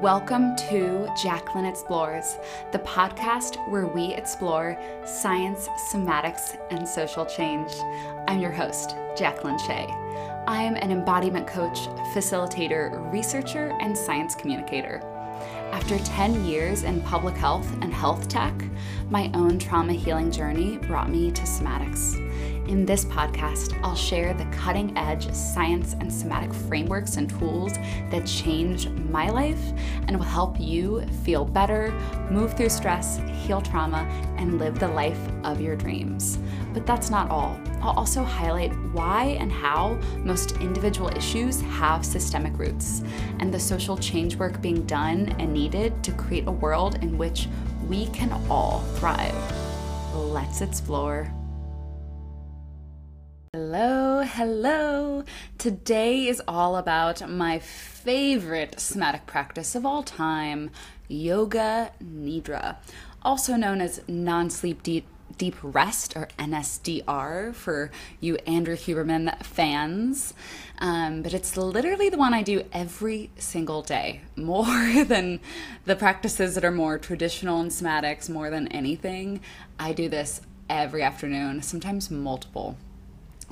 Welcome to Jaclyn Explores, the podcast where we explore science, somatics, and social change. I'm your host, Jaclyn Shea. I am an embodiment coach, facilitator, researcher, and science communicator. After 10 years in public health and health tech, my own trauma healing journey brought me to somatics. In this podcast, I'll share the cutting edge science and somatic frameworks and tools that changed my life and will help you feel better, move through stress, heal trauma, and live the life of your dreams. But that's not all. I'll also highlight why and how most individual issues have systemic roots and the social change work being done and needed to create a world in which we can all thrive. Let's explore. Hello. Today is all about my favorite somatic practice of all time, Yoga Nidra, also known as non sleep deep, deep rest or NSDR for you Andrew Huberman fans. Um, but it's literally the one I do every single day, more than the practices that are more traditional in somatics, more than anything. I do this every afternoon, sometimes multiple.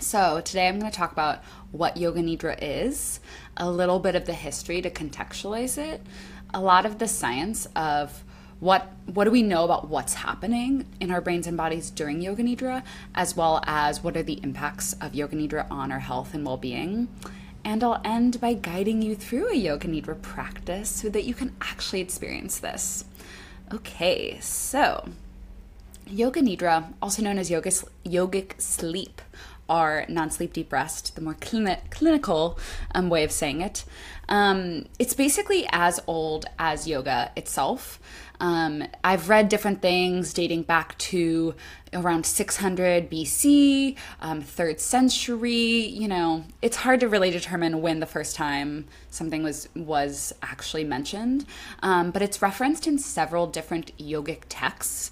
So, today I'm going to talk about what Yoga Nidra is, a little bit of the history to contextualize it, a lot of the science of what what do we know about what's happening in our brains and bodies during Yoga Nidra, as well as what are the impacts of Yoga Nidra on our health and well-being. And I'll end by guiding you through a Yoga Nidra practice so that you can actually experience this. Okay, so Yoga Nidra, also known as yoga, yogic sleep, are non sleep deep rest, the more clini- clinical um, way of saying it. Um, it's basically as old as yoga itself. Um, I've read different things dating back to around 600 BC, um, third century. You know, it's hard to really determine when the first time something was was actually mentioned, um, but it's referenced in several different yogic texts.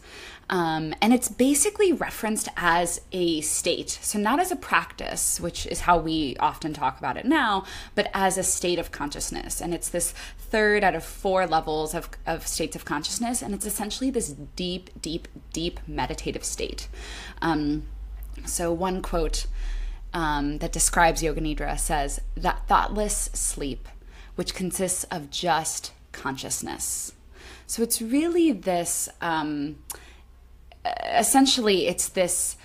Um, and it's basically referenced as a state. So, not as a practice, which is how we often talk about it now, but as a state of consciousness. And it's this third out of four levels of, of states of consciousness. And it's essentially this deep, deep, deep meditative state. Um, so, one quote um, that describes Yoga Nidra says that thoughtless sleep, which consists of just consciousness. So, it's really this. Um, essentially it's this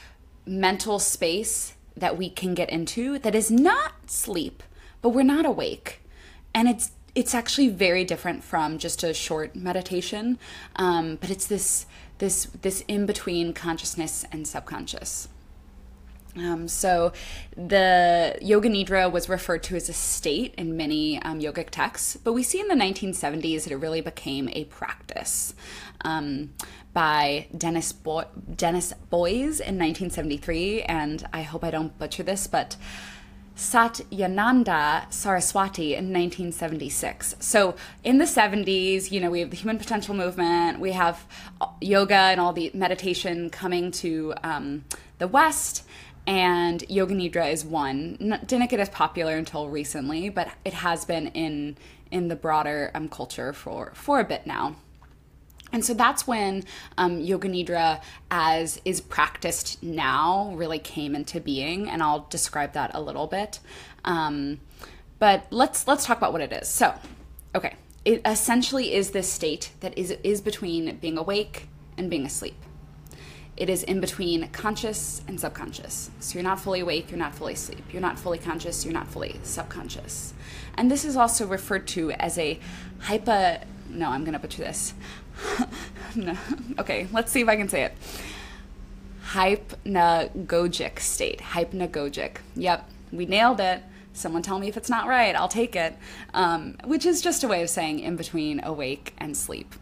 mental space that we can get into that is not sleep, but we're not awake. And it's it's actually very different from just a short meditation, um, but it's this this this in between consciousness and subconscious. Um, so, the Yoga Nidra was referred to as a state in many um, yogic texts, but we see in the 1970s that it really became a practice. Um, by Dennis, Bo- Dennis Boys in 1973, and I hope I don't butcher this, but Satyananda Saraswati in 1976. So in the 70s, you know, we have the human potential movement, we have yoga and all the meditation coming to um, the West, and Yoga Nidra is one. Didn't get as popular until recently, but it has been in in the broader um, culture for for a bit now. And so that's when um, Yoga Nidra, as is practiced now, really came into being, and I'll describe that a little bit. Um, but let's let's talk about what it is. So, okay, it essentially is this state that is is between being awake and being asleep. It is in between conscious and subconscious. So you're not fully awake, you're not fully asleep. You're not fully conscious, you're not fully subconscious. And this is also referred to as a hyper. No, I'm gonna butcher this no. Okay, let's see if I can say it. Hypnagogic state. Hypnagogic. Yep, we nailed it. Someone tell me if it's not right. I'll take it. Um, which is just a way of saying in between awake and sleep.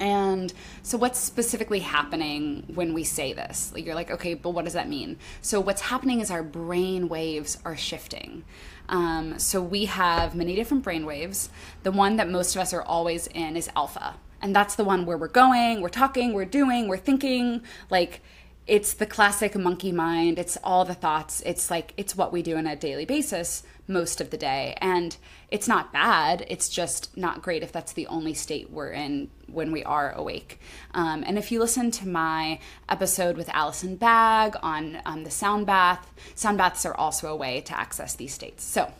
And so, what's specifically happening when we say this? Like, you're like, okay, but what does that mean? So, what's happening is our brain waves are shifting. Um, so, we have many different brain waves. The one that most of us are always in is alpha and that's the one where we're going we're talking we're doing we're thinking like it's the classic monkey mind. It's all the thoughts. It's like it's what we do on a daily basis most of the day. And it's not bad. It's just not great if that's the only state we're in when we are awake. Um, and if you listen to my episode with Allison Bag on um, the sound bath, sound baths are also a way to access these states. So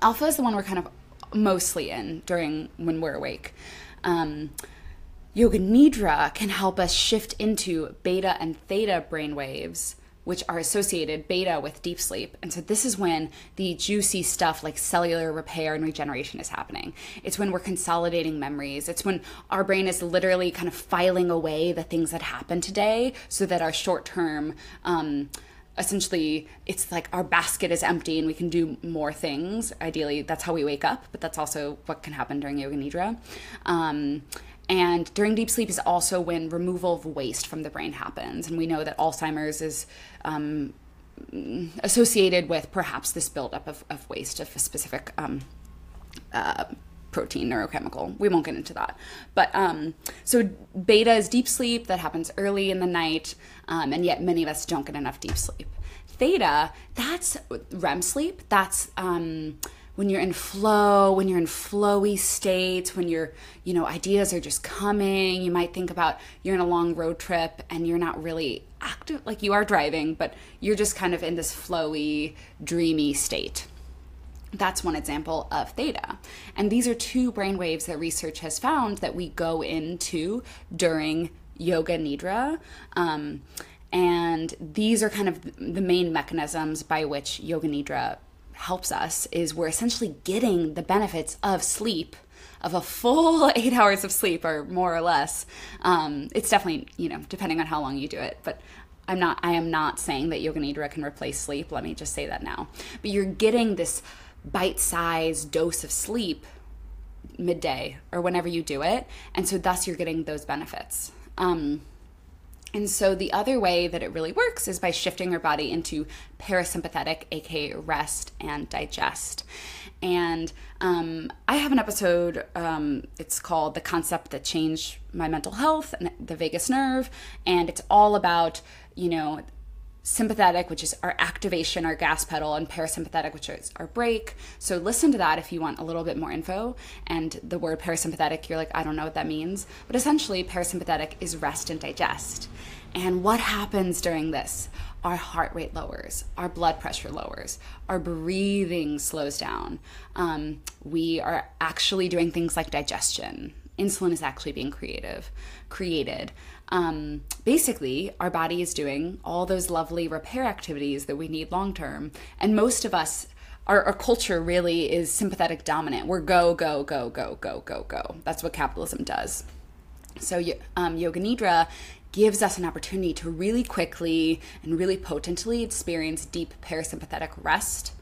alpha is the one we're kind of mostly in during when we're awake. Um, Yoga Nidra can help us shift into beta and theta brain waves, which are associated beta with deep sleep. And so this is when the juicy stuff like cellular repair and regeneration is happening. It's when we're consolidating memories. It's when our brain is literally kind of filing away the things that happened today so that our short term um, essentially it's like our basket is empty and we can do more things ideally that's how we wake up but that's also what can happen during yoga nidra um, and during deep sleep is also when removal of waste from the brain happens. And we know that Alzheimer's is um, associated with perhaps this buildup of, of waste of a specific um, uh, protein neurochemical. We won't get into that. But um, so beta is deep sleep that happens early in the night, um, and yet many of us don't get enough deep sleep. Theta, that's REM sleep. That's um, when you're in flow, when you're in flowy states, when your, you know, ideas are just coming, you might think about you're in a long road trip and you're not really active, like you are driving, but you're just kind of in this flowy, dreamy state. That's one example of theta. And these are two brain waves that research has found that we go into during yoga nidra. Um, and these are kind of the main mechanisms by which yoga nidra helps us is we're essentially getting the benefits of sleep of a full eight hours of sleep or more or less um, it's definitely you know depending on how long you do it but i'm not i am not saying that yoga nidra can replace sleep let me just say that now but you're getting this bite-sized dose of sleep midday or whenever you do it and so thus you're getting those benefits um, and so the other way that it really works is by shifting our body into parasympathetic, aka rest and digest. And um, I have an episode, um, it's called The Concept That Changed My Mental Health and the Vagus Nerve. And it's all about, you know, sympathetic, which is our activation, our gas pedal, and parasympathetic, which is our brake. So listen to that if you want a little bit more info. And the word parasympathetic, you're like, I don't know what that means. But essentially, parasympathetic is rest and digest. And what happens during this? Our heart rate lowers, our blood pressure lowers, our breathing slows down. Um, we are actually doing things like digestion. Insulin is actually being creative, created. Um, basically, our body is doing all those lovely repair activities that we need long term. And most of us our, our, culture really is sympathetic dominant. We're go, go, go, go, go, go, go. That's what capitalism does. So, um, Yoga Nidra gives us an opportunity to really quickly and really potently experience deep parasympathetic rest.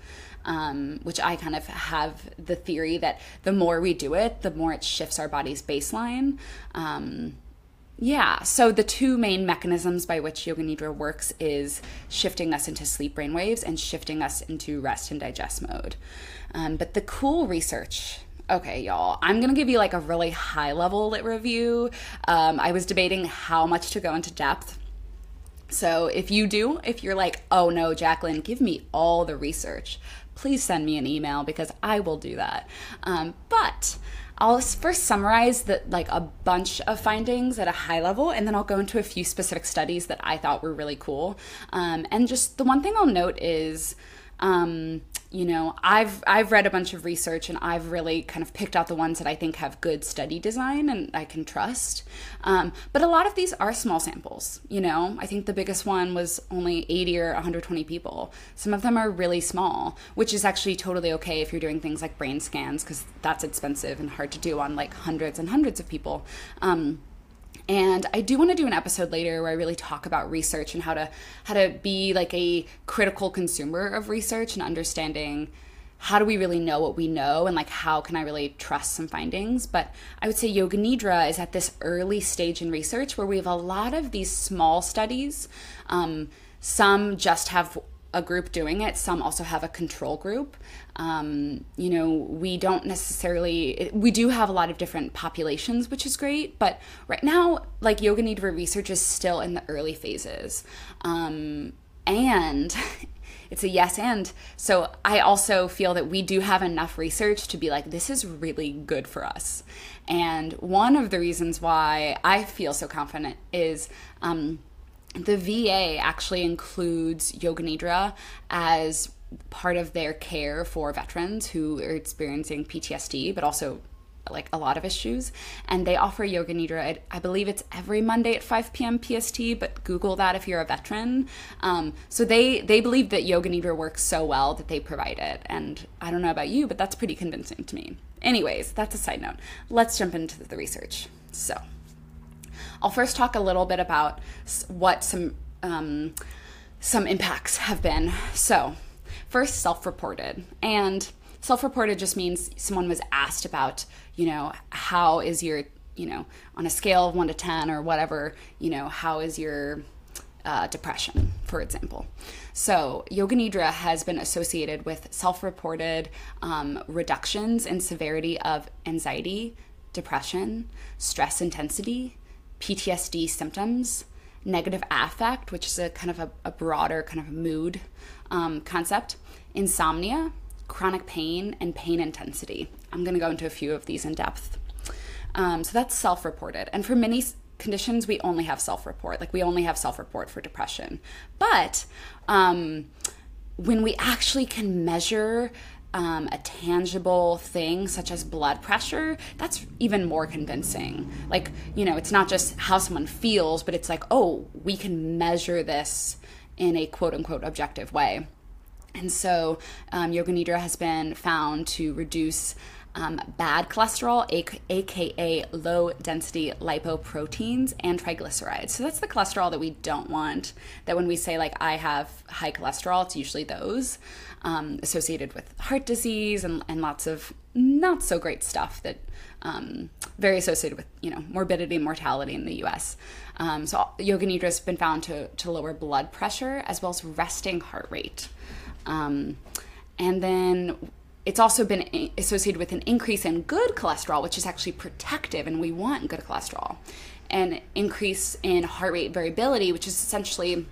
Um, which I kind of have the theory that the more we do it, the more it shifts our body's baseline. Um, yeah, so the two main mechanisms by which Yoga Nidra works is shifting us into sleep brain waves and shifting us into rest and digest mode. Um, but the cool research Okay, y'all, I'm gonna give you like a really high level lit review. Um, I was debating how much to go into depth. So if you do, if you're like, oh no, Jaclyn, give me all the research, please send me an email because I will do that. Um, but I'll first summarize like a bunch of findings at a high level, and then I'll go into a few specific studies that I thought were really cool. Um, and just the one thing I'll note is um, you know, I've I've read a bunch of research and I've really kind of picked out the ones that I think have good study design and I can trust. Um, but a lot of these are small samples. You know, I think the biggest one was only 80 or 120 people. Some of them are really small, which is actually totally okay if you're doing things like brain scans because that's expensive and hard to do on like hundreds and hundreds of people. Um, and I do want to do an episode later where I really talk about research and how to how to be like a critical consumer of research and understanding how do we really know what we know and like how can I really trust some findings. But I would say Yoga Nidra is at this early stage in research where we have a lot of these small studies. Um, some just have a group doing it, some also have a control group. Um, you know, we don't necessarily, we do have a lot of different populations, which is great, but right now, like Yoga Nidra research is still in the early phases. Um, and it's a yes and. So I also feel that we do have enough research to be like, this is really good for us. And one of the reasons why I feel so confident is, um, the VA actually includes Yoga Nidra as part of their care for veterans who are experiencing PTSD, but also like a lot of issues. And they offer Yoga Nidra, I believe it's every Monday at 5 p.m. PST, but Google that if you're a veteran. Um, so they, they believe that Yoga Nidra works so well that they provide it. And I don't know about you, but that's pretty convincing to me. Anyways, that's a side note. Let's jump into the research. So. I'll first talk a little bit about what some um, some impacts have been. So, first, self-reported, and self-reported just means someone was asked about, you know, how is your, you know, on a scale of one to ten or whatever, you know, how is your uh, depression, for example. So, Yoga Nidra has been associated with self reported um, reductions in severity of anxiety, depression, stress intensity, PTSD symptoms, negative affect, which is a kind of a, a broader kind of mood um, concept, insomnia, chronic pain, and pain intensity. I'm going to go into a few of these in depth. Um, so that's self reported. And for many conditions, we only have self report. Like we only have self report for depression. But um, when we actually can measure um, a tangible thing such as blood pressure, that's even more convincing. Like, you know, it's not just how someone feels, but it's like, oh, we can measure this in a quote unquote objective way. And so, um, Yoga Nidra has been found to reduce um, bad cholesterol, aka low density lipoproteins, and triglycerides. So that's the cholesterol that we don't want. That when we say, like, I have high cholesterol, it's usually those um, associated with heart disease and, and lots of not so great stuff that um, very associated with you know morbidity and mortality in the U.S. Um, so yoga nidra has been found to to lower blood pressure as well as resting heart rate, um, and then it's also been associated with an increase in good cholesterol, which is actually protective, and we want good cholesterol, and increase in heart rate variability, which is essentially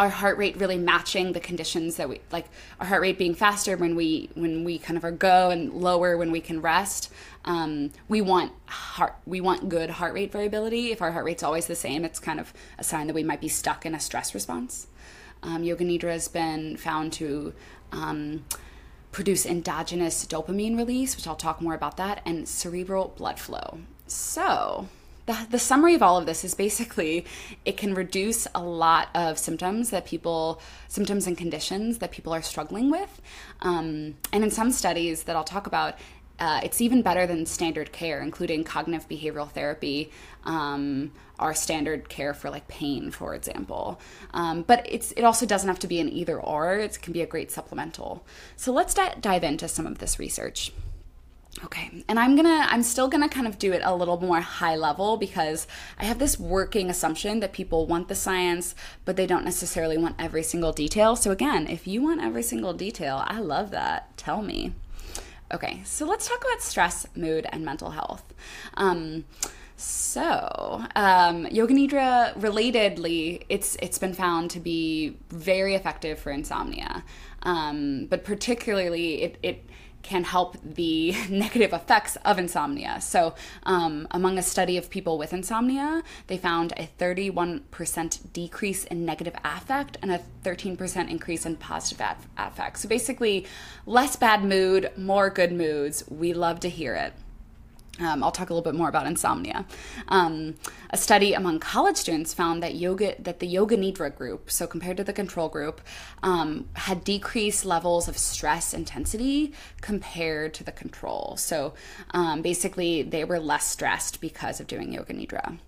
our heart rate really matching the conditions that we like our heart rate being faster when we when we kind of are go and lower when we can rest um, we want heart we want good heart rate variability. If our heart rate's always the same it's kind of a sign that we might be stuck in a stress response. Um, yoga nidra has been found to um, produce endogenous dopamine release which i'll talk more about that and cerebral blood flow. So the, the summary of all of this is basically it can reduce a lot of symptoms that people symptoms and conditions that people are struggling with um, and in some studies that i'll talk about uh, it's even better than standard care, including cognitive behavioral therapy, um, our standard care for like pain, for example. Um, but it's it also doesn't have to be an either or. It can be a great supplemental. So let's di- dive into some of this research. Okay, and I'm gonna, I'm still gonna kind of do it a little more high level because I have this working assumption that people want the science, but they don't necessarily want every single detail. So, again, if you want every single detail, I love that. Tell me. Okay, so let's talk about stress, mood, and mental health. Um, so, um, Yoga Nidra, relatedly, it's it's been found to be very effective for insomnia, um, but particularly it, it can help the negative effects of insomnia. So, um, among a study of people with insomnia, they found a 31% decrease in negative affect and a 13% increase in positive affect. So, basically, less bad mood, more good moods. We love to hear it. Um, I'll talk a little bit more about insomnia. Um, a study among college students found that yoga that the yoga nidra group, so compared to the control group, um, had decreased levels of stress intensity compared to the control. So um, basically, they were less stressed because of doing yoga nidra.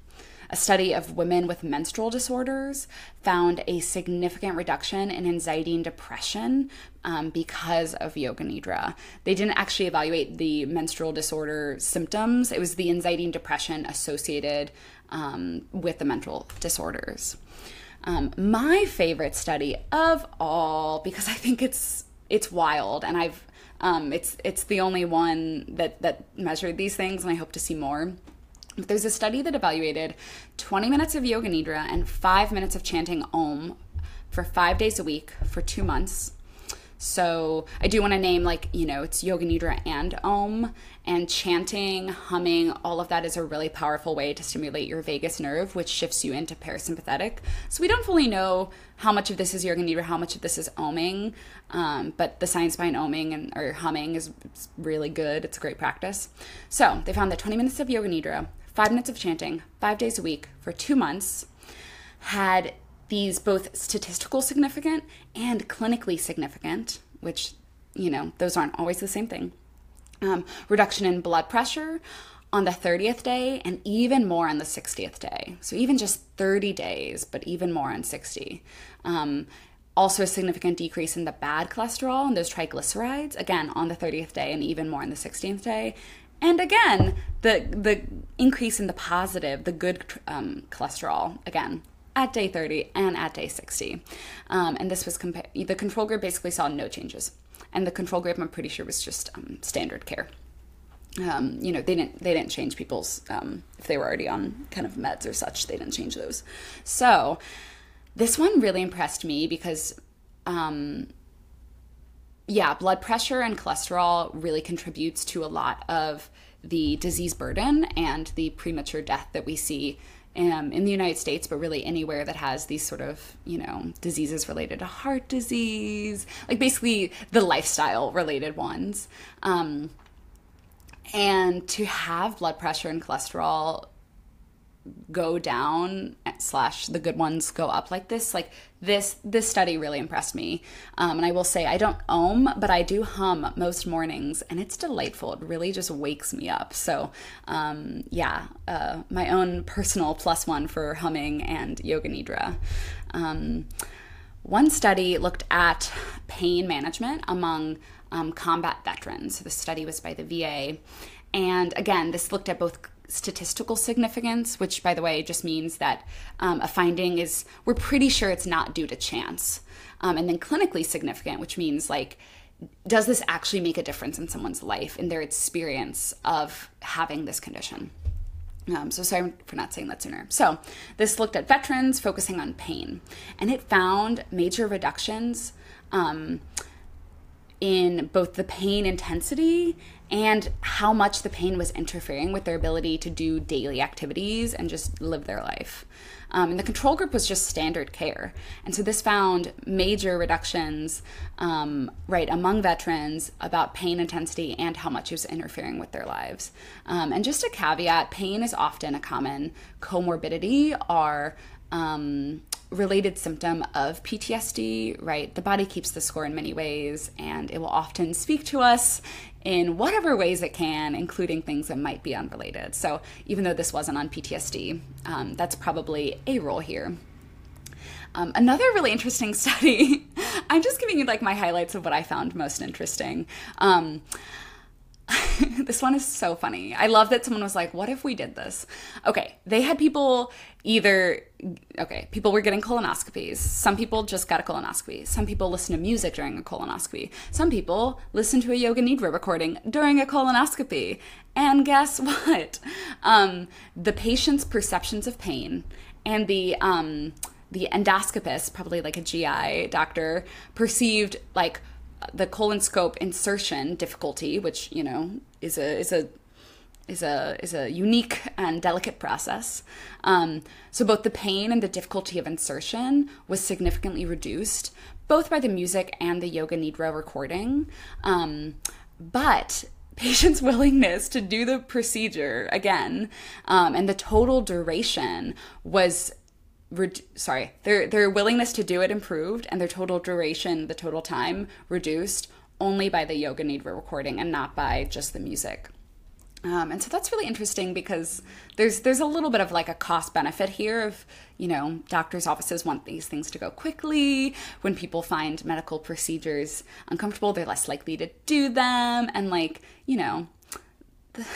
A study of women with menstrual disorders found a significant reduction in anxiety and depression um, because of yoga nidra. They didn't actually evaluate the menstrual disorder symptoms, it was the anxiety and depression associated um, with the mental disorders. Um, my favorite study of all, because I think it's it's wild, and I've um, it's it's the only one that that measured these things, and I hope to see more. There's a study that evaluated 20 minutes of yoga nidra and five minutes of chanting Om for five days a week for two months. So I do want to name like, you know, it's yoga nidra and om and chanting, humming, all of that is a really powerful way to stimulate your vagus nerve, which shifts you into parasympathetic. So we don't fully know how much of this is yoga nidra, how much of this is oming, um, but the science behind oming and or humming is really good. It's a great practice. So they found that 20 minutes of yoga nidra, five minutes of chanting, five days a week for two months had these both statistical significant and clinically significant, which, you know, those aren't always the same thing. Um, reduction in blood pressure on the 30th day and even more on the 60th day. So even just 30 days, but even more on 60. Um, also, a significant decrease in the bad cholesterol and those triglycerides, again, on the 30th day and even more on the 16th day. And again, the, the increase in the positive, the good um, cholesterol, again, at day 30 and at day 60. Um, and this was compa- the control group basically saw no changes. And the control group, I'm pretty sure, was just um, standard care. Um, you know, they didn't they didn't change people's um, if they were already on kind of meds or such. They didn't change those. So this one really impressed me because, um, yeah, blood pressure and cholesterol really contributes to a lot of the disease burden and the premature death that we see um, in the United States, but really anywhere that has these sort of, you know, diseases related to heart disease, like basically the lifestyle related ones. Um, and to have blood pressure and cholesterol go down slash the good ones go up like this like this this study really impressed me. Um, and i will say i don't om but i do hum most mornings and it's delightful. It really just wakes me up. So um, yeah uh, my own personal plus one for humming and yoga nidra. Um, one study looked at pain management among um, combat veterans. So the study was by the va and again this looked at both statistical significance, which, by the way, just means that um, a finding is, we're pretty sure it's not due to chance. Um, and then clinically significant, which means like, does this actually make a difference in someone's life, in their experience of having this condition? Um, so sorry for not saying that sooner. So this looked at veterans focusing on pain, and it found major reductions um, in both the pain intensity and how much the pain was interfering with their ability to do daily activities and just live their life. Um, and the control group was just standard care. And so this found major reductions, um, right, among veterans about pain intensity and how much it was interfering with their lives. Um, and just a caveat pain is often a common comorbidity or um, related symptom of PTSD, right? The body keeps the score in many ways, and it will often speak to us in whatever ways it can, including things that might be unrelated. So, even though this wasn't on PTSD, um, that's probably a role here. Um, another really interesting study, I'm just giving you like my highlights of what I found most interesting. Um, this one is so funny. I love that someone was like, What if we did this? Okay, they had people either, okay, people were getting colonoscopies. Some people just got a colonoscopy. Some people listen to music during a colonoscopy. Some people listen to a Yoga Nidra recording during a colonoscopy. And guess what? Um, the patient's perceptions of pain and the, um, the endoscopist, probably like a GI doctor, perceived like the colonoscope insertion difficulty, which you know is a is a is a is a unique and delicate process. Um, so both the pain and the difficulty of insertion was significantly reduced, both by the music and the yoga nidra recording. Um, but patients' willingness to do the procedure again um, and the total duration was re- sorry, their their willingness to do it improved and their total duration, the total time reduced only by the yoga nidra recording and not by just the music. Um, and so that's really interesting because there's there's a little bit of like a cost benefit here of you know doctors' offices want these things to go quickly. When people find medical procedures uncomfortable, they're less likely to do them, and like you know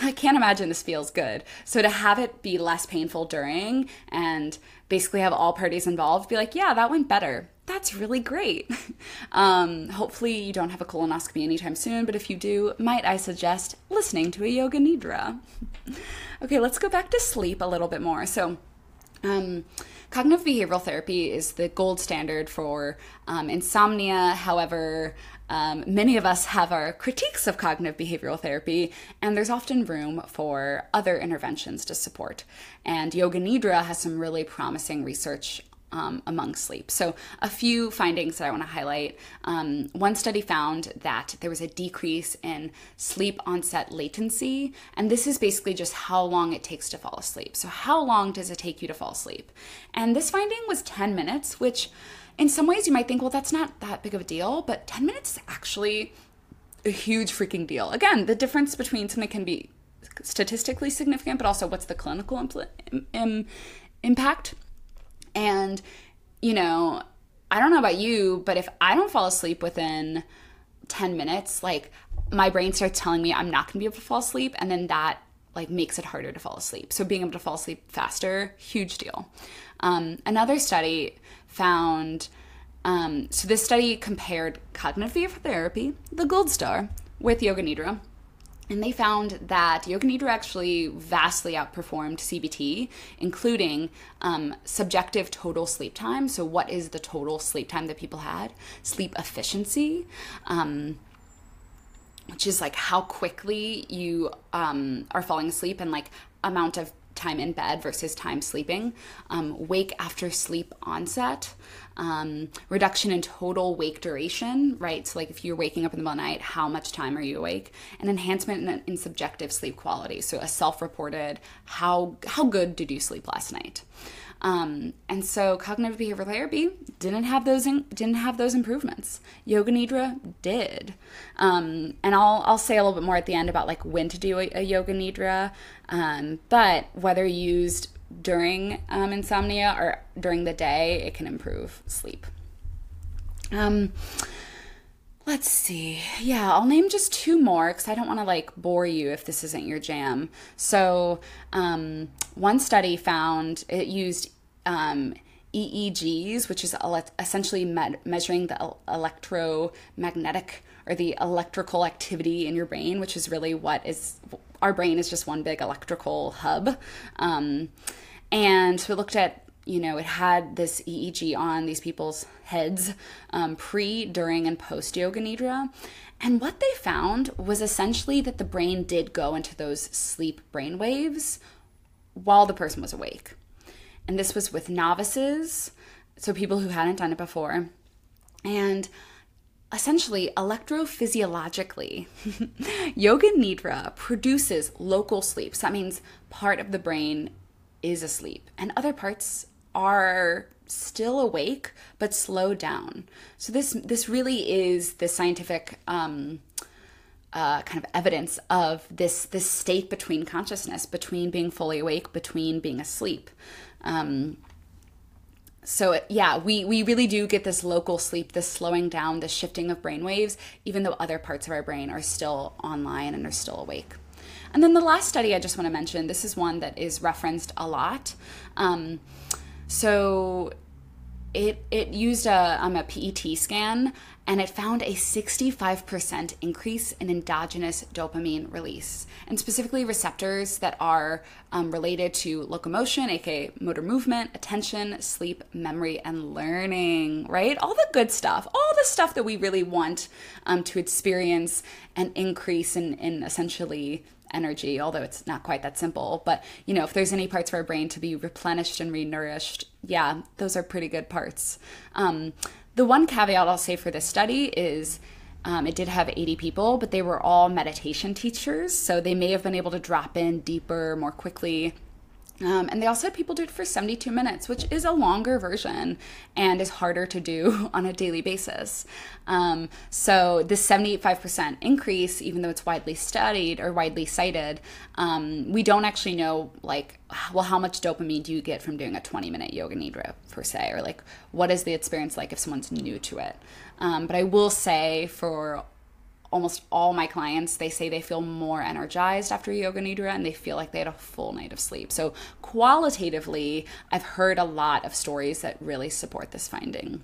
I can't imagine this feels good. So to have it be less painful during and basically have all parties involved be like, yeah, that went better. That's really great. um, hopefully you don't have a colonoscopy anytime soon, but if you do, might I suggest listening to a yoga nidra? okay, let's go back to sleep a little bit more. So, um, cognitive behavioral therapy is the gold standard for um, insomnia. However, um, many of us have our critiques of cognitive behavioral therapy, and there's often room for other interventions to support. And Yoga Nidra has some really promising research um, among sleep. So, a few findings that I want to highlight. Um, one study found that there was a decrease in sleep onset latency, and this is basically just how long it takes to fall asleep. So, how long does it take you to fall asleep? And this finding was 10 minutes, which in some ways you might think, well, that's not that big of a deal, but 10 minutes is actually a huge freaking deal. Again, the difference between something can be statistically significant, but also what's the clinical impl- Im- impact. And, you know, I don't know about you, but if I don't fall asleep within 10 minutes, like my brain starts telling me I'm not going to be able to fall asleep. And then that like makes it harder to fall asleep. So being able to fall asleep faster, huge deal. Um, another study found um, so this study compared cognitive therapy, the gold star, with Yoga Nidra. And they found that Yoga Nidra actually vastly outperformed CBT, including um, subjective total sleep time. So, what is the total sleep time that people had? Sleep efficiency, um, which is like how quickly you um, are falling asleep and like amount of time in bed versus time sleeping, um, wake after sleep onset, um, reduction in total wake duration, right? So, like if you're waking up in the middle of the night, how much time are you awake? And enhancement in, in subjective sleep quality. So, a self reported, how, how good did you sleep last night? Um, and so cognitive behavioral therapy didn't have those in, didn't have those improvements. Yoga nidra did, um, and I'll I'll say a little bit more at the end about like when to do a, a yoga nidra. Um, but whether used during um, insomnia or during the day, it can improve sleep. Um, let's see. Yeah, I'll name just two more because I don't want to like bore you if this isn't your jam. So, um, one study found it used um, EEGs, which is ele- essentially me- measuring the electromagnetic or the electrical activity in your brain, which is really what is our brain is just one big electrical hub. Um, and we looked at you know, it had this EEG on these people's heads um, pre, during, and post yoga nidra. And what they found was essentially that the brain did go into those sleep brain waves while the person was awake. And this was with novices, so people who hadn't done it before. And essentially, electrophysiologically, yoga nidra produces local sleep. So that means part of the brain is asleep and other parts are still awake but slowed down. So this this really is the scientific um, uh, kind of evidence of this this state between consciousness, between being fully awake, between being asleep. Um, so yeah, we we really do get this local sleep, this slowing down, this shifting of brain waves, even though other parts of our brain are still online and are still awake. And then the last study I just want to mention, this is one that is referenced a lot. Um, so it it used a um, a PET scan and it found a 65% increase in endogenous dopamine release, and specifically receptors that are um, related to locomotion, aka motor movement, attention, sleep, memory, and learning, right? All the good stuff, all the stuff that we really want um, to experience and increase in, in essentially energy, although it's not quite that simple. But, you know, if there's any parts of our brain to be replenished and renourished, yeah, those are pretty good parts. Um, the one caveat I'll say for this study is um, it did have 80 people, but they were all meditation teachers. So they may have been able to drop in deeper, more quickly um, and they also had people do it for 72 minutes, which is a longer version and is harder to do on a daily basis. Um, so, this 75% increase, even though it's widely studied or widely cited, um, we don't actually know, like, well, how much dopamine do you get from doing a 20 minute yoga nidra, per se, or like, what is the experience like if someone's new to it? Um, but I will say, for almost all my clients they say they feel more energized after yoga nidra and they feel like they had a full night of sleep. So qualitatively i've heard a lot of stories that really support this finding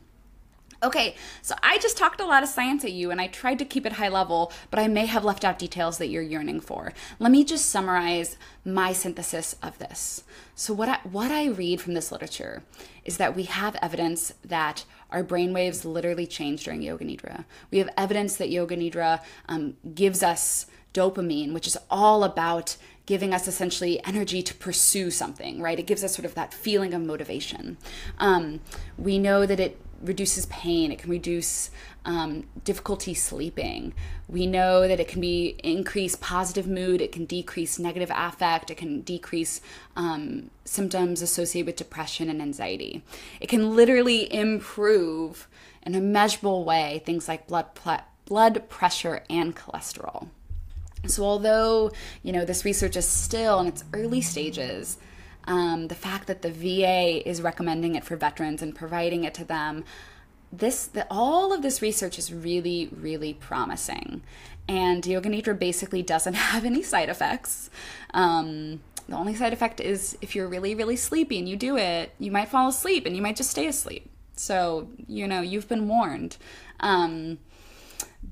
Okay, so I just talked a lot of science at you and I tried to keep it high level, but I may have left out details that you're yearning for. Let me just summarize my synthesis of this. So what I, what I read from this literature is that we have evidence that our brainwaves literally change during yoga nidra. We have evidence that yoga nidra um, gives us dopamine, which is all about giving us essentially energy to pursue something, right? It gives us sort of that feeling of motivation. Um, we know that it reduces pain, it can reduce um, difficulty sleeping. We know that it can be increase positive mood, it can decrease negative affect, it can decrease um, symptoms associated with depression and anxiety. It can literally improve in a measurable way things like blood blood pressure and cholesterol. So although you know this research is still in its early stages, um, the fact that the VA is recommending it for veterans and providing it to them, this the, all of this research is really really promising. And Yoga Nidra basically doesn't have any side effects. Um, the only side effect is if you're really really sleepy and you do it, you might fall asleep and you might just stay asleep. So you know you've been warned. Um,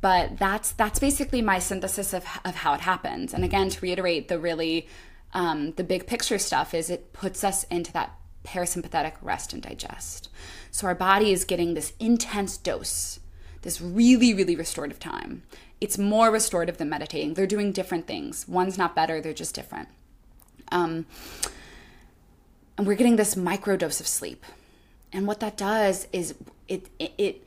but that's that's basically my synthesis of, of how it happens and again to reiterate the really um, the big picture stuff is it puts us into that parasympathetic rest and digest. So our body is getting this intense dose this really really restorative time. It's more restorative than meditating. They're doing different things. One's not better they're just different. Um, and we're getting this micro dose of sleep. And what that does is it, it, it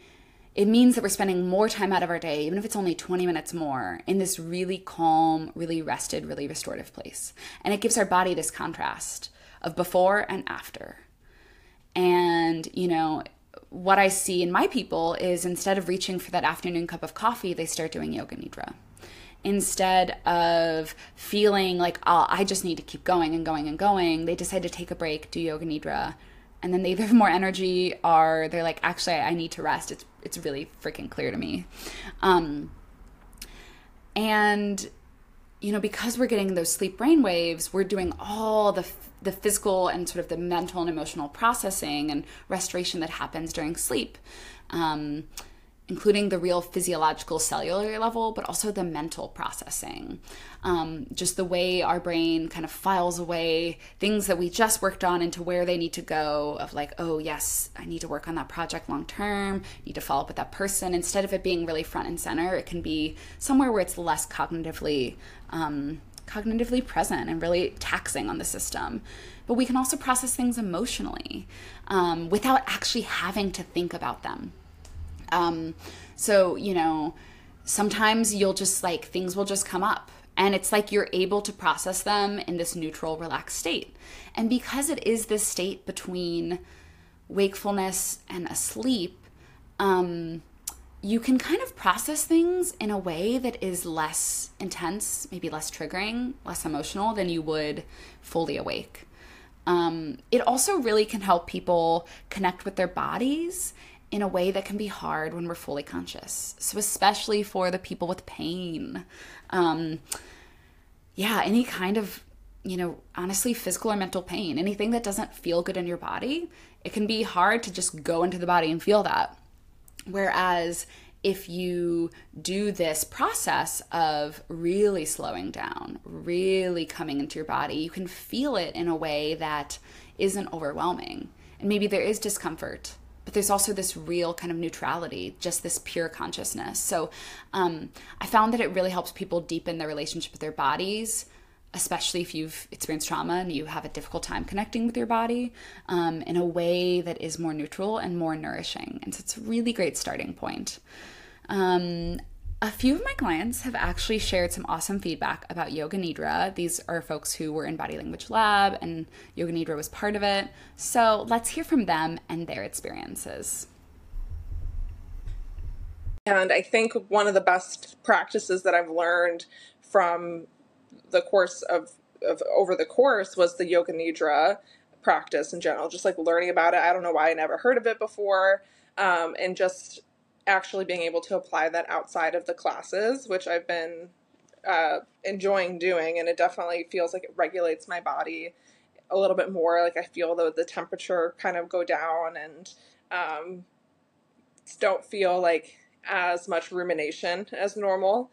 it means that we're spending more time out of our day, even if it's only 20 minutes more, in this really calm, really rested, really restorative place. And it gives our body this contrast of before and after. And, you know, what I see in my people is instead of reaching for that afternoon cup of coffee, they start doing yoga nidra. Instead of feeling like, oh, I just need to keep going and going and going, they decide to take a break, do yoga nidra, and then they have more energy or they're like, actually, I need to rest. It's it's really freaking clear to me. Um, and you know, because we're getting those sleep brain waves, we're doing all the the physical and sort of the mental and emotional processing and restoration that happens during sleep. Um, including the real physiological cellular level, but also the mental processing. Um, just the way our brain kind of files away things that we just worked on into where they need to go, of like, oh, yes, I need to work on that project long term, need to follow up with that person. Instead of it being really front and center, it can be somewhere where it's less cognitively. Um, cognitively present and really taxing on the system. But we can also process things emotionally um, without actually having to think about them. Um, so, you know, sometimes you'll just like things will just come up and it's like you're able to process them in this neutral, relaxed state. And because it is this state between wakefulness and asleep, um, you can kind of process things in a way that is less intense, maybe less triggering, less emotional than you would fully awake. Um, it also really can help people connect with their bodies in a way that can be hard when we're fully conscious. So, especially for the people with pain. Um, yeah, any kind of, you know, honestly, physical or mental pain, anything that doesn't feel good in your body, it can be hard to just go into the body and feel that. Whereas, if you do this process of really slowing down, really coming into your body, you can feel it in a way that isn't overwhelming. And maybe there is discomfort but there's also this real kind of neutrality, just this pure consciousness. So um, I found that it really helps people deepen their relationship with their bodies, especially if you've experienced trauma and you have a difficult time connecting with your body um, in a way that is more neutral and more nourishing. And so it's a really great starting point. Um, a few of my clients have actually shared some awesome feedback about Yoga Nidra. These are folks who were in Body Language Lab, and Yoga Nidra was part of it. So let's hear from them and their experiences. And I think one of the best practices that I've learned from the course of, of over the course was the Yoga Nidra practice in general, just like learning about it. I don't know why I never heard of it before. Um, and just actually being able to apply that outside of the classes, which I've been uh, enjoying doing, and it definitely feels like it regulates my body a little bit more. Like I feel the the temperature kind of go down, and um, don't feel like as much rumination as normal.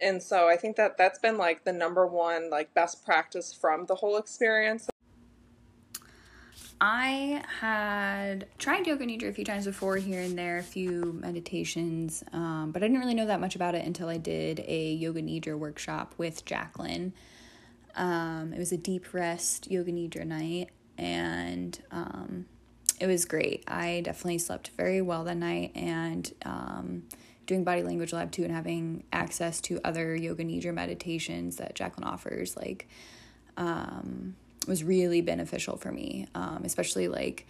And so I think that that's been like the number one like best practice from the whole experience. I had tried yoga nidra a few times before here and there, a few meditations, um, but I didn't really know that much about it until I did a yoga nidra workshop with Jaclyn. Um, it was a deep rest yoga nidra night, and um, it was great. I definitely slept very well that night, and um, doing body language lab too, and having access to other yoga nidra meditations that Jaclyn offers, like um, was really beneficial for me, um, especially like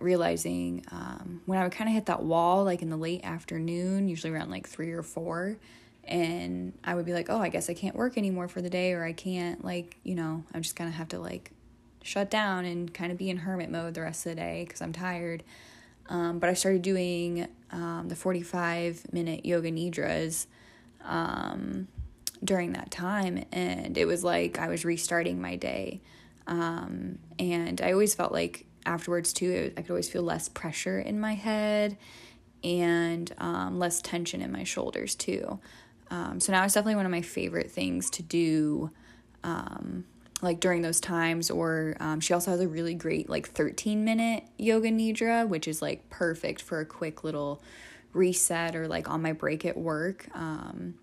realizing um, when I would kind of hit that wall, like in the late afternoon, usually around like three or four, and I would be like, oh, I guess I can't work anymore for the day, or I can't, like, you know, I'm just gonna have to like shut down and kind of be in hermit mode the rest of the day because I'm tired. Um, but I started doing um, the 45 minute yoga nidras um, during that time, and it was like I was restarting my day. Um, and I always felt like afterwards too, I could always feel less pressure in my head and um, less tension in my shoulders too. Um, so now it's definitely one of my favorite things to do, um, like during those times. Or um, she also has a really great like 13 minute yoga nidra, which is like perfect for a quick little reset or like on my break at work. Um,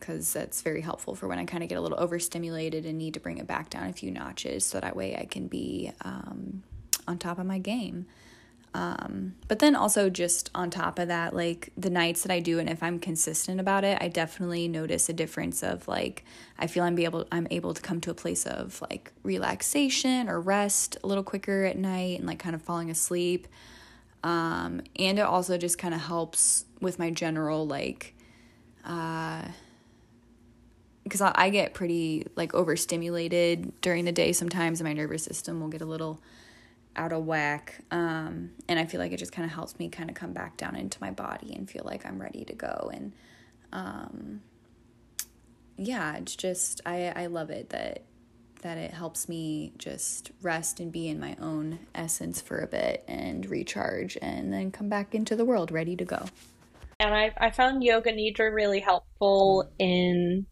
because that's very helpful for when I kind of get a little overstimulated and need to bring it back down a few notches so that way I can be um, on top of my game. Um, but then also just on top of that, like the nights that I do, and if I'm consistent about it, I definitely notice a difference of like I feel I'm be able I'm able to come to a place of like relaxation or rest a little quicker at night and like kind of falling asleep. Um, and it also just kind of helps with my general like uh because I, I get pretty like overstimulated during the day sometimes and my nervous system will get a little out of whack um, and i feel like it just kind of helps me kind of come back down into my body and feel like i'm ready to go and um, yeah it's just i i love it that that it helps me just rest and be in my own essence for a bit and recharge and then come back into the world ready to go. And i i found yoga nidra really helpful in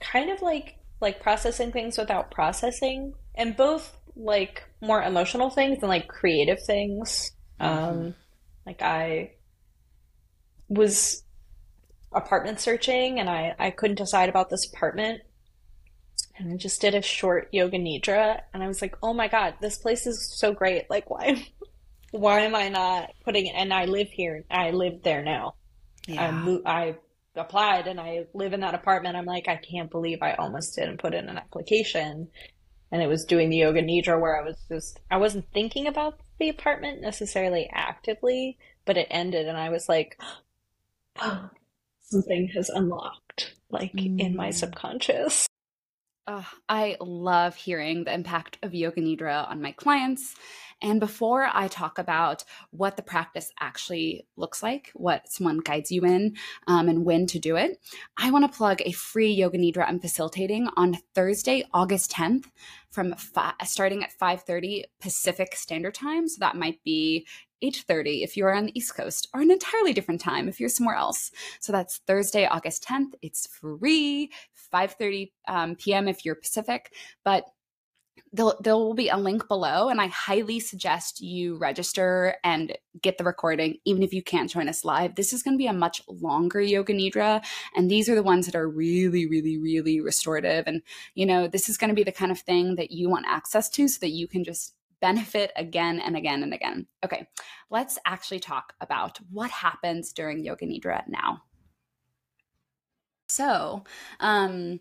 kind of like like processing things without processing and both like more emotional things and like creative things. Mm-hmm. um like i was apartment searching and i i couldn't decide about this apartment. And i just did a short yoga nidra and i was like oh my god this place is so great. Like why why am i not putting it and i live here i live there now. Yeah. i mo- i applied and I live in that apartment, I'm like, I can't believe I almost didn't put in an application. And it was doing the yoga nidra where I was just, I wasn't thinking about the apartment necessarily actively, but it ended and I was like, oh, something has unlocked, like mm. in my mm. subconscious. Oh, I love hearing the impact of Yoga Nidra on my clients and before I talk about what the practice actually looks like, what someone guides you in, um, and when to do it, I want to plug a free Yoga Nidra I'm facilitating on Thursday, August 10th from fi- starting at 5.30 Pacific Standard Time. So that might be 8.30 if you're on the East Coast, or an entirely different time if you're somewhere else. So that's Thursday, August 10th. It's free, 5.30 um, p.m. if you're Pacific. But there will be a link below and i highly suggest you register and get the recording even if you can't join us live. This is going to be a much longer yoga nidra and these are the ones that are really really really restorative. And you know this is going to be the kind of thing that you want access to so that you can just benefit again and again and again. Okay let's actually talk about what happens during yoga nidra now. So um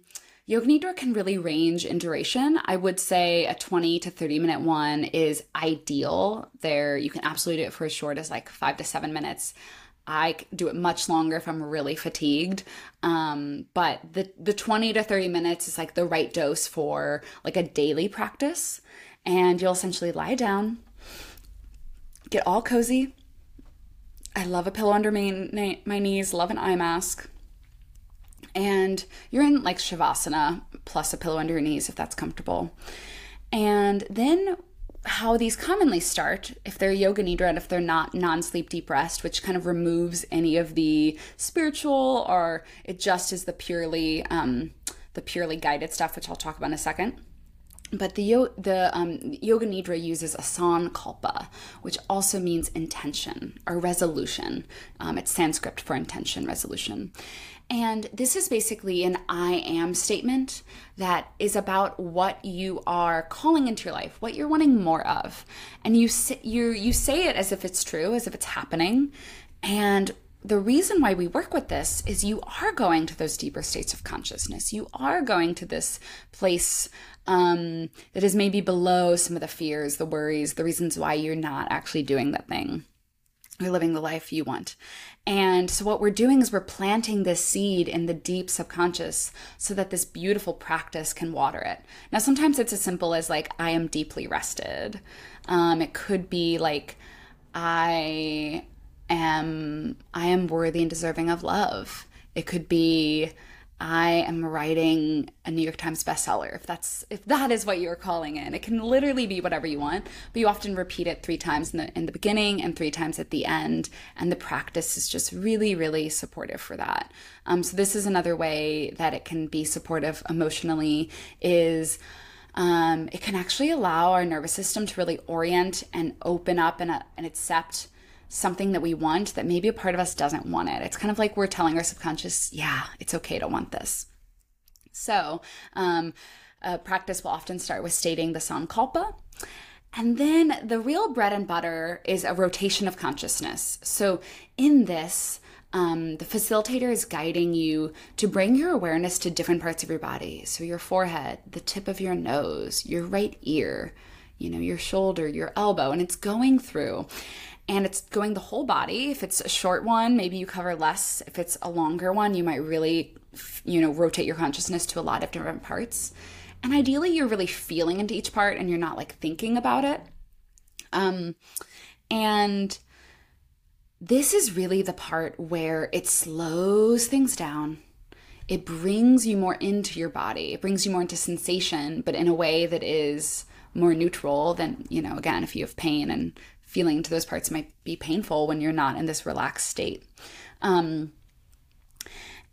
Yoga Nidra can really range in duration. I would say a 20 to 30 minute one is ideal. There, you can absolutely do it for as short as like five to seven minutes. I do it much longer if I'm really fatigued. Um, but the the 20 to 30 minutes is like the right dose for like a daily practice. And you'll essentially lie down, get all cozy, I love a pillow under my, my knees, love an eye mask. And you're in like Shavasana plus a pillow under your knees if that's comfortable. And then how these commonly start, if they're yoga nidra and if they're not non sleep deep rest, which kind of removes any of the spiritual or it just is the purely um, the purely guided stuff, which I'll talk about in a second. But the the um, yoga nidra uses a sankalpa, which also means intention or resolution. Um, it's Sanskrit for intention, resolution. And this is basically an I am statement that is about what you are calling into your life, what you're wanting more of. And you you you say it as if it's true, as if it's happening. And the reason why we work with this is you are going to those deeper states of consciousness. You are going to this place um, that is maybe below some of the fears, the worries, the reasons why you're not actually doing that thing or living the life you want. And so, what we're doing is we're planting this seed in the deep subconscious so that this beautiful practice can water it. Now, sometimes it's as simple as like, I am deeply rested. Um, it could be like, I am I am worthy and deserving of love. It could be I am writing a New York Times bestseller. If that's if that is what you're calling in, it can literally be whatever you want. But you often repeat it three times in the in the beginning and three times at the end, and the practice is just really really supportive for that. Um, so this is another way that it can be supportive emotionally. Is um, it can actually allow our nervous system to really orient and open up and, uh, and accept something that we want that maybe a part of us doesn't want it. It's kind of like we're telling our subconscious, yeah, it's okay to want this. So, um, practice will often start with stating the sankalpa. And then the real bread and butter is a rotation of consciousness. So, in this, um, the facilitator is guiding you to bring your awareness to different parts of your body. So, your forehead, the tip of your nose, your right ear, you know, your shoulder, your elbow, and it's going through and it's going the whole body. If it's a short one, maybe you cover less. If it's a longer one, you might really, you know, rotate your consciousness to a lot of different parts. And ideally, you're really feeling into each part and you're not like thinking about it. Um, and this is really the part where it slows things down. It brings you more into your body. It brings you more into sensation, but in a way that is more neutral than, you know, again, if you have pain and feeling to those parts might be painful when you're not in this relaxed state. Um,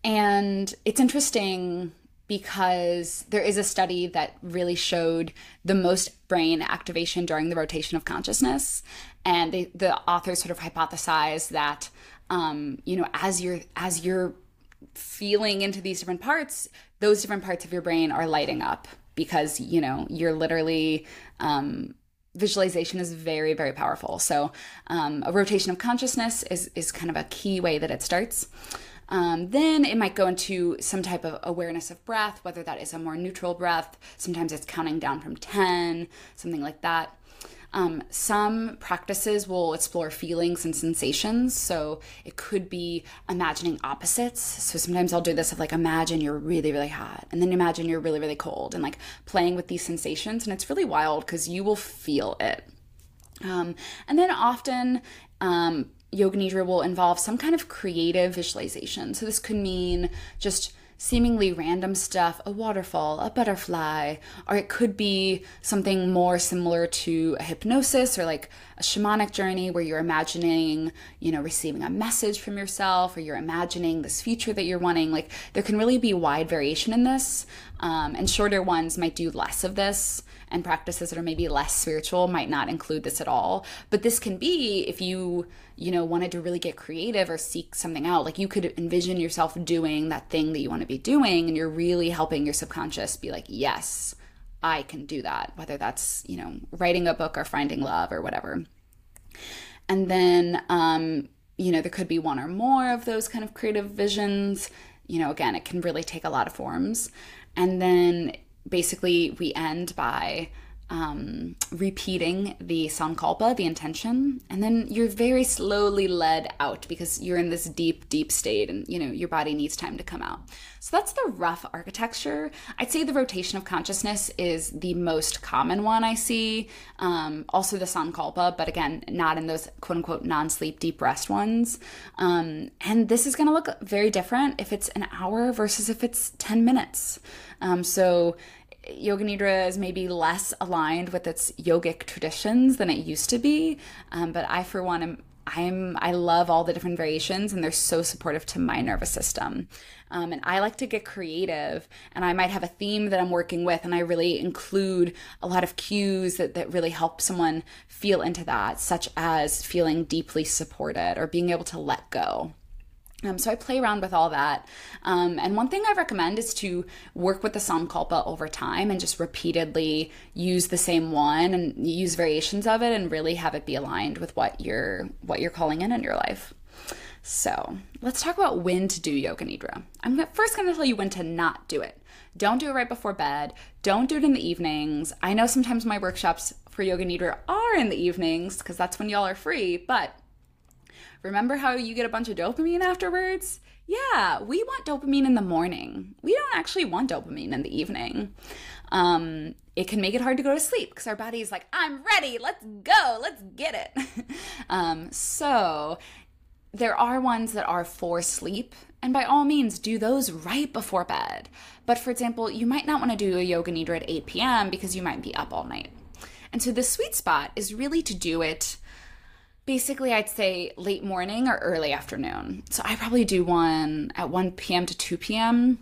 and it's interesting because there is a study that really showed the most brain activation during the rotation of consciousness. And they, the authors sort of hypothesized that, um, you know, as you're as you're feeling into these different parts, those different parts of your brain are lighting up because you know you're literally um, visualization is very very powerful. So um, a rotation of consciousness is is kind of a key way that it starts. Um, then it might go into some type of awareness of breath whether that is a more neutral breath sometimes it's counting down from 10 something like that um, some practices will explore feelings and sensations. So it could be imagining opposites. So sometimes I'll do this of like imagine you're really, really hot and then imagine you're really, really cold and like playing with these sensations. And it's really wild because you will feel it. Um, and then often, um, Yoga Nidra will involve some kind of creative visualization. So this could mean just seemingly random stuff, a waterfall, a butterfly, or it could be something more similar to a hypnosis or like a shamanic journey where you're imagining, you know, receiving a message from yourself or you're imagining this future that you're wanting. Like there can really be wide variation in this, um, and shorter ones might do less of this and practices that are maybe less spiritual might not include this at all. But this can be if you you know wanted to really get creative or seek something out. Like you could envision yourself doing that thing that you want to be doing and you're really helping your subconscious be like yes i can do that whether that's you know writing a book or finding love or whatever. And then um you know there could be one or more of those kind of creative visions. You know again it can really take a lot of forms. And then basically we end by um, repeating the sankalpa, the intention, and then you're very slowly led out because you're in this deep, deep state, and you know your body needs time to come out. So that's the rough architecture. I'd say the rotation of consciousness is the most common one I see. Um, also the sankalpa, but again, not in those quote unquote non-sleep deep rest ones. Um, and this is going to look very different if it's an hour versus if it's ten minutes. Um, so Yoga Nidra is maybe less aligned with its yogic traditions than it used to be. Um, but I, for one, am I'm I love all the different variations, and they're so supportive to my nervous system. Um, and I like to get creative, and I might have a theme that I'm working with, and I really include a lot of cues that that really help someone feel into that, such as feeling deeply supported or being able to let go. Um, so I play around with all that. Um, and one thing I recommend is to work with the Sankalpa over time and just repeatedly use the same one and use variations of it and really have it be aligned with what you're what you're calling in in your life. So let's talk about when to do Yoga Nidra. I'm first going to tell you when to not do it. Don't do it right before bed. Don't do it in the evenings. I know sometimes my workshops for Yoga Nidra are in the evenings because that's when y'all are free, but Remember how you get a bunch of dopamine afterwards? Yeah, we want dopamine in the morning. We don't actually want dopamine in the evening. Um, it can make it hard to go to sleep because our body is like, I'm ready, let's go, let's get it. um, so, there are ones that are for sleep, and by all means, do those right before bed. But for example, you might not want to do a yoga nidra at 8 p.m. because you might be up all night. And so the sweet spot is really to do it basically I'd say late morning or early afternoon. So I probably do one at 1 p.m. to 2 p.m.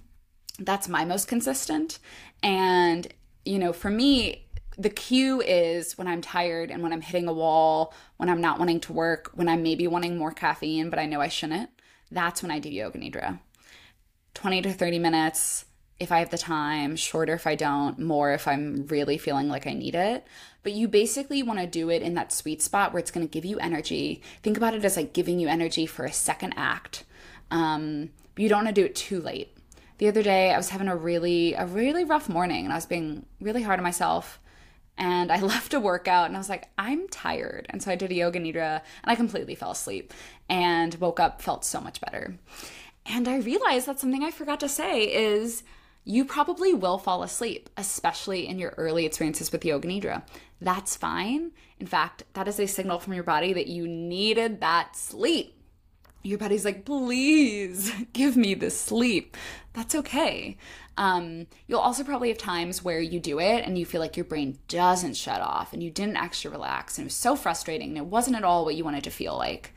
That's my most consistent. And, you know, for me, the cue is when I'm tired and when I'm hitting a wall, when I'm not wanting to work, when I'm maybe wanting more caffeine, but I know I shouldn't. That's when I do yoga nidra. 20 to 30 minutes if I have the time, shorter if I don't, more if I'm really feeling like I need it. But you basically want to do it in that sweet spot where it's going to give you energy. Think about it as like giving you energy for a second act. Um, you don't want to do it too late. The other day, I was having a really, a really rough morning and I was being really hard on myself. And I left a workout and I was like, I'm tired. And so I did a yoga nidra and I completely fell asleep and woke up, felt so much better. And I realized that something I forgot to say is you probably will fall asleep, especially in your early experiences with Yoga Nidra. That's fine. In fact, that is a signal from your body that you needed that sleep. Your body's like, please give me the sleep. That's okay. Um, you'll also probably have times where you do it and you feel like your brain doesn't shut off and you didn't actually relax and it was so frustrating and it wasn't at all what you wanted to feel like.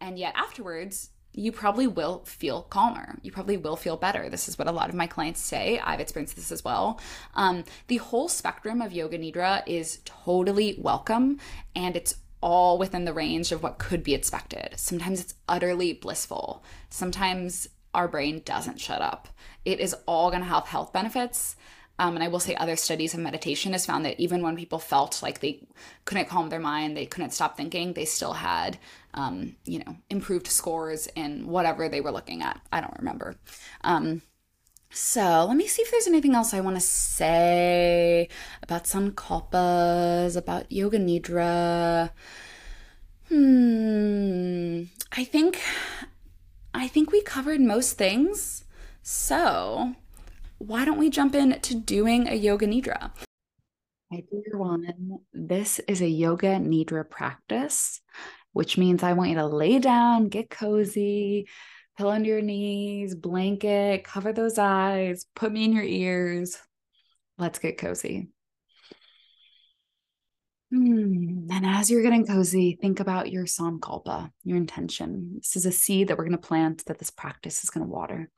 And yet afterwards, you probably will feel calmer. You probably will feel better. This is what a lot of my clients say. I've experienced this as well. Um, the whole spectrum of Yoga Nidra is totally welcome and it's all within the range of what could be expected. Sometimes it's utterly blissful. Sometimes our brain doesn't shut up. It is all going to have health benefits. Um, and I will say, other studies of meditation has found that even when people felt like they couldn't calm their mind, they couldn't stop thinking, they still had, um, you know, improved scores in whatever they were looking at. I don't remember. Um, so let me see if there's anything else I want to say about sankalpas, about yoga nidra. Hmm. I think, I think we covered most things. So why don't we jump into doing a yoga nidra? Dear one, this is a yoga nidra practice, which means I want you to lay down, get cozy, pillow under your knees, blanket, cover those eyes, put me in your ears. Let's get cozy. Hmm. And as you're getting cozy, think about your sankalpa, your intention. This is a seed that we're going to plant that this practice is going to water.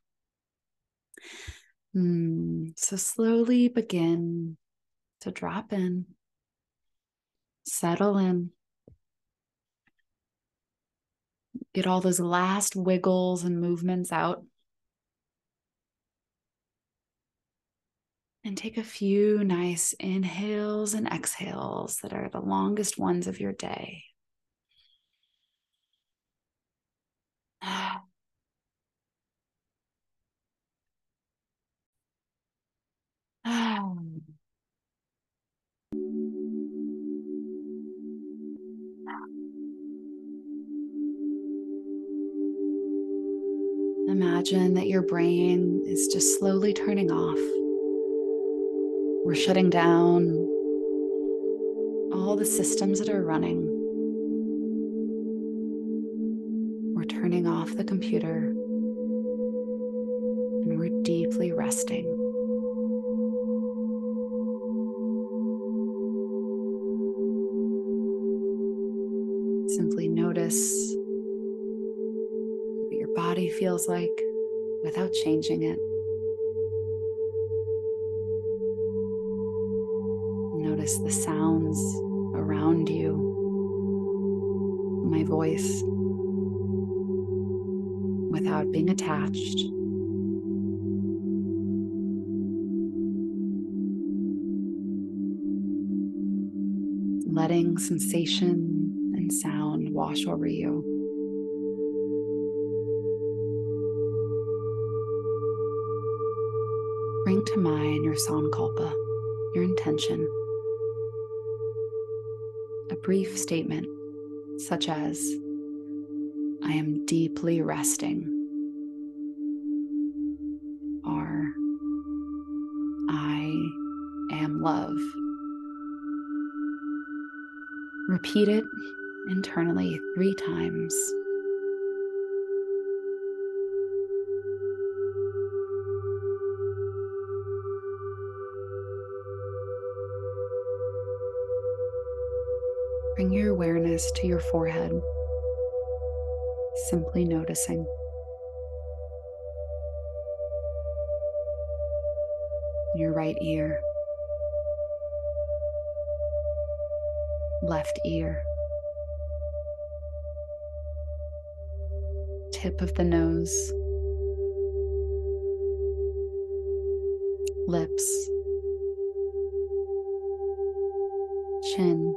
Mm, so slowly begin to drop in, settle in. Get all those last wiggles and movements out. And take a few nice inhales and exhales that are the longest ones of your day. Imagine that your brain is just slowly turning off. We're shutting down all the systems that are running. We're turning off the computer and we're deeply resting. Feels like without changing it. Notice the sounds around you, my voice, without being attached. Letting sensation and sound wash over you. To mind your sankalpa, your intention A brief statement, such as, I am deeply resting, or I am love. Repeat it internally three times. Awareness to your forehead, simply noticing. Your right ear, left ear, tip of the nose, lips, chin.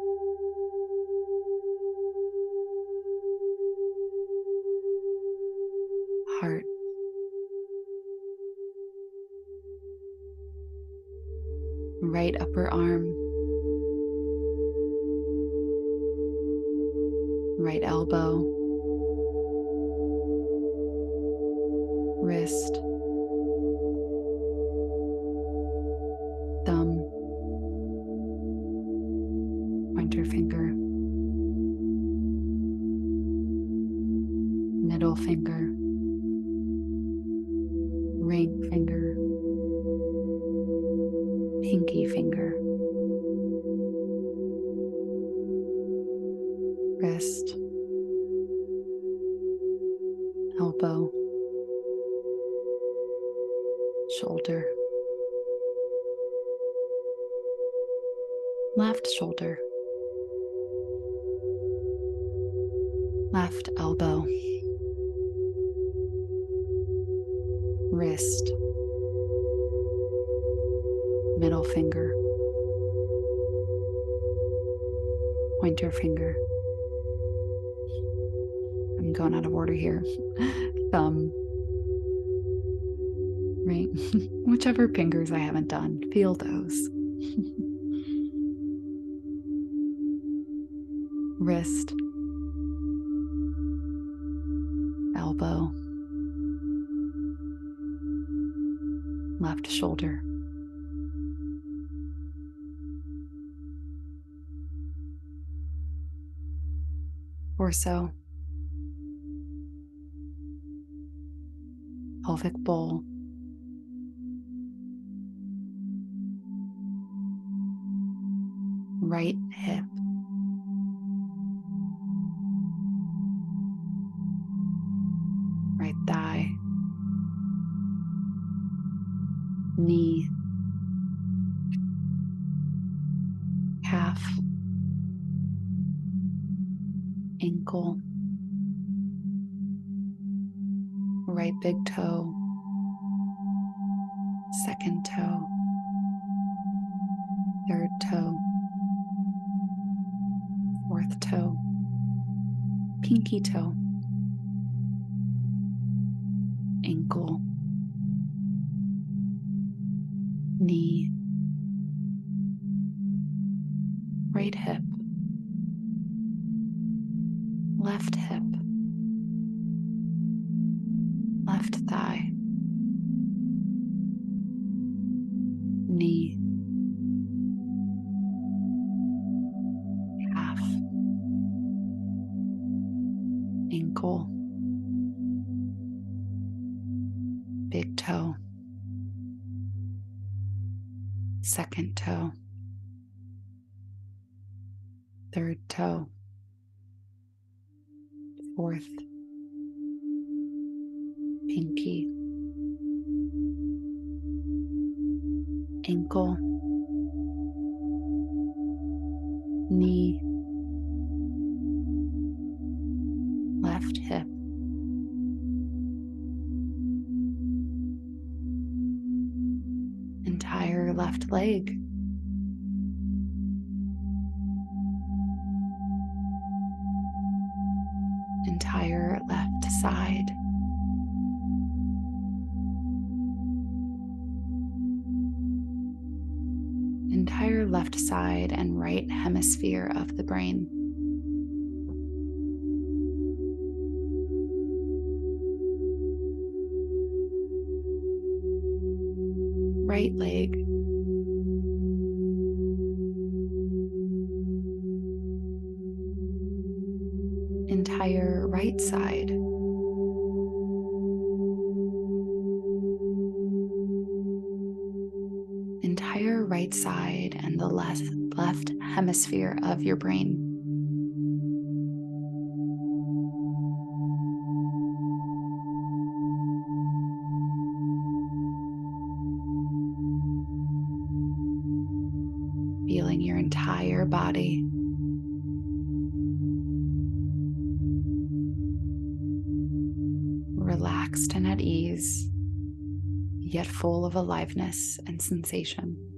Going out of order here. Thumb, right? Whichever fingers I haven't done, feel those. wrist, elbow. left shoulder. Torso, pelvic bowl, right hip. Ankle, big toe, second toe, third toe, fourth, pinky, ankle, knee, leg. Entire left side. entire left side and right hemisphere of the brain. Right leg. Of your brain. Feeling your entire body. Relaxed and at ease yet full of aliveness and sensation.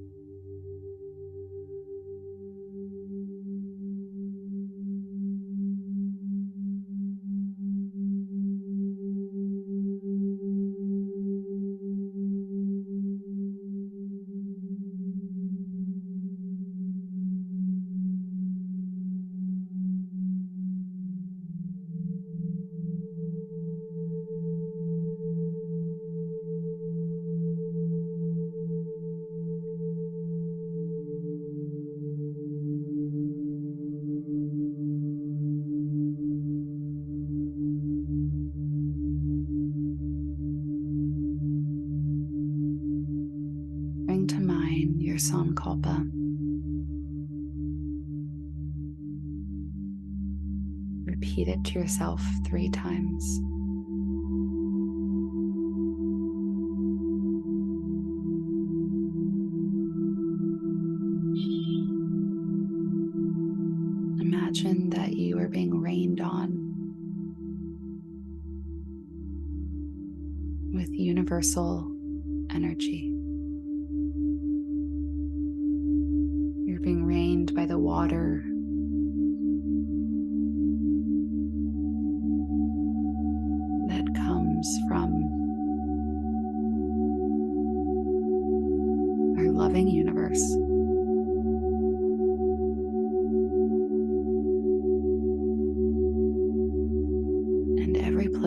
Yourself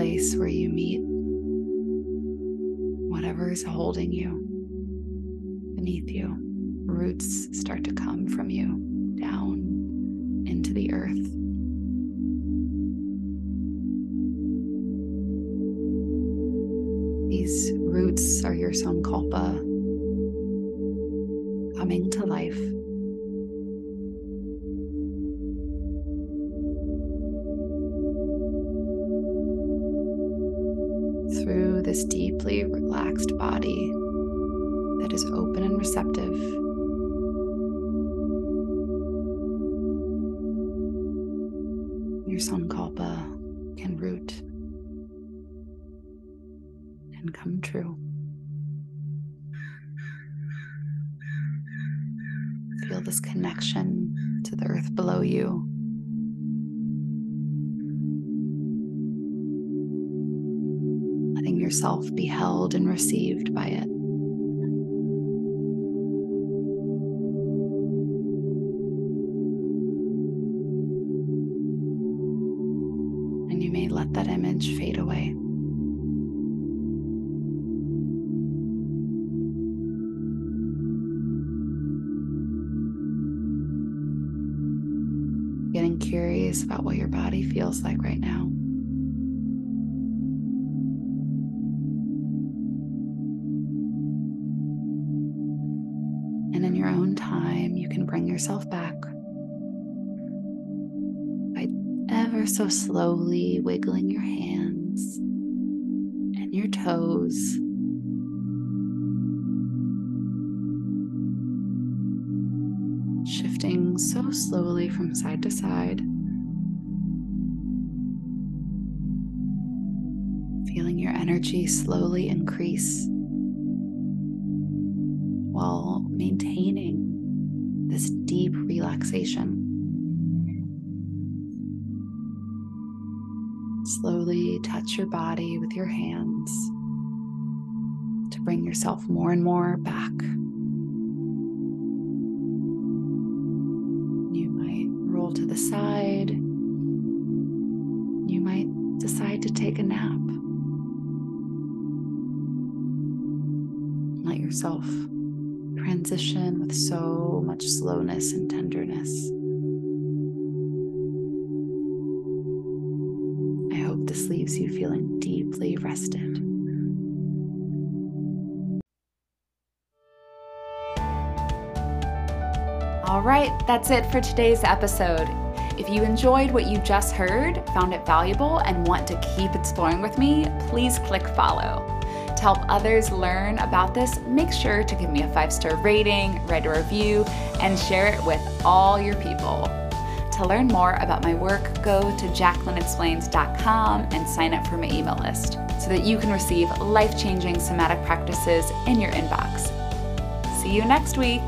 place where you meet whatever is holding you beneath you, roots start to come from you down into the earth. These roots are your Sankalpa coming to life. Your toes. Shifting so slowly from side to side. Feeling your energy slowly increase while maintaining this deep relaxation. Touch your body with your hands to bring yourself more and more back. You might roll to the side. You might decide to take a nap. Let yourself transition with so much slowness and tenderness. Feeling deeply rested. All right, that's it for today's episode. If you enjoyed what you just heard, found it valuable, and want to keep exploring with me, please click follow. To help others learn about this, make sure to give me a five star rating, write a review, and share it with all your people. To learn more about my work, go to jaclynexplores.com and sign up for my email list so that you can receive life changing somatic practices in your inbox. See you next week.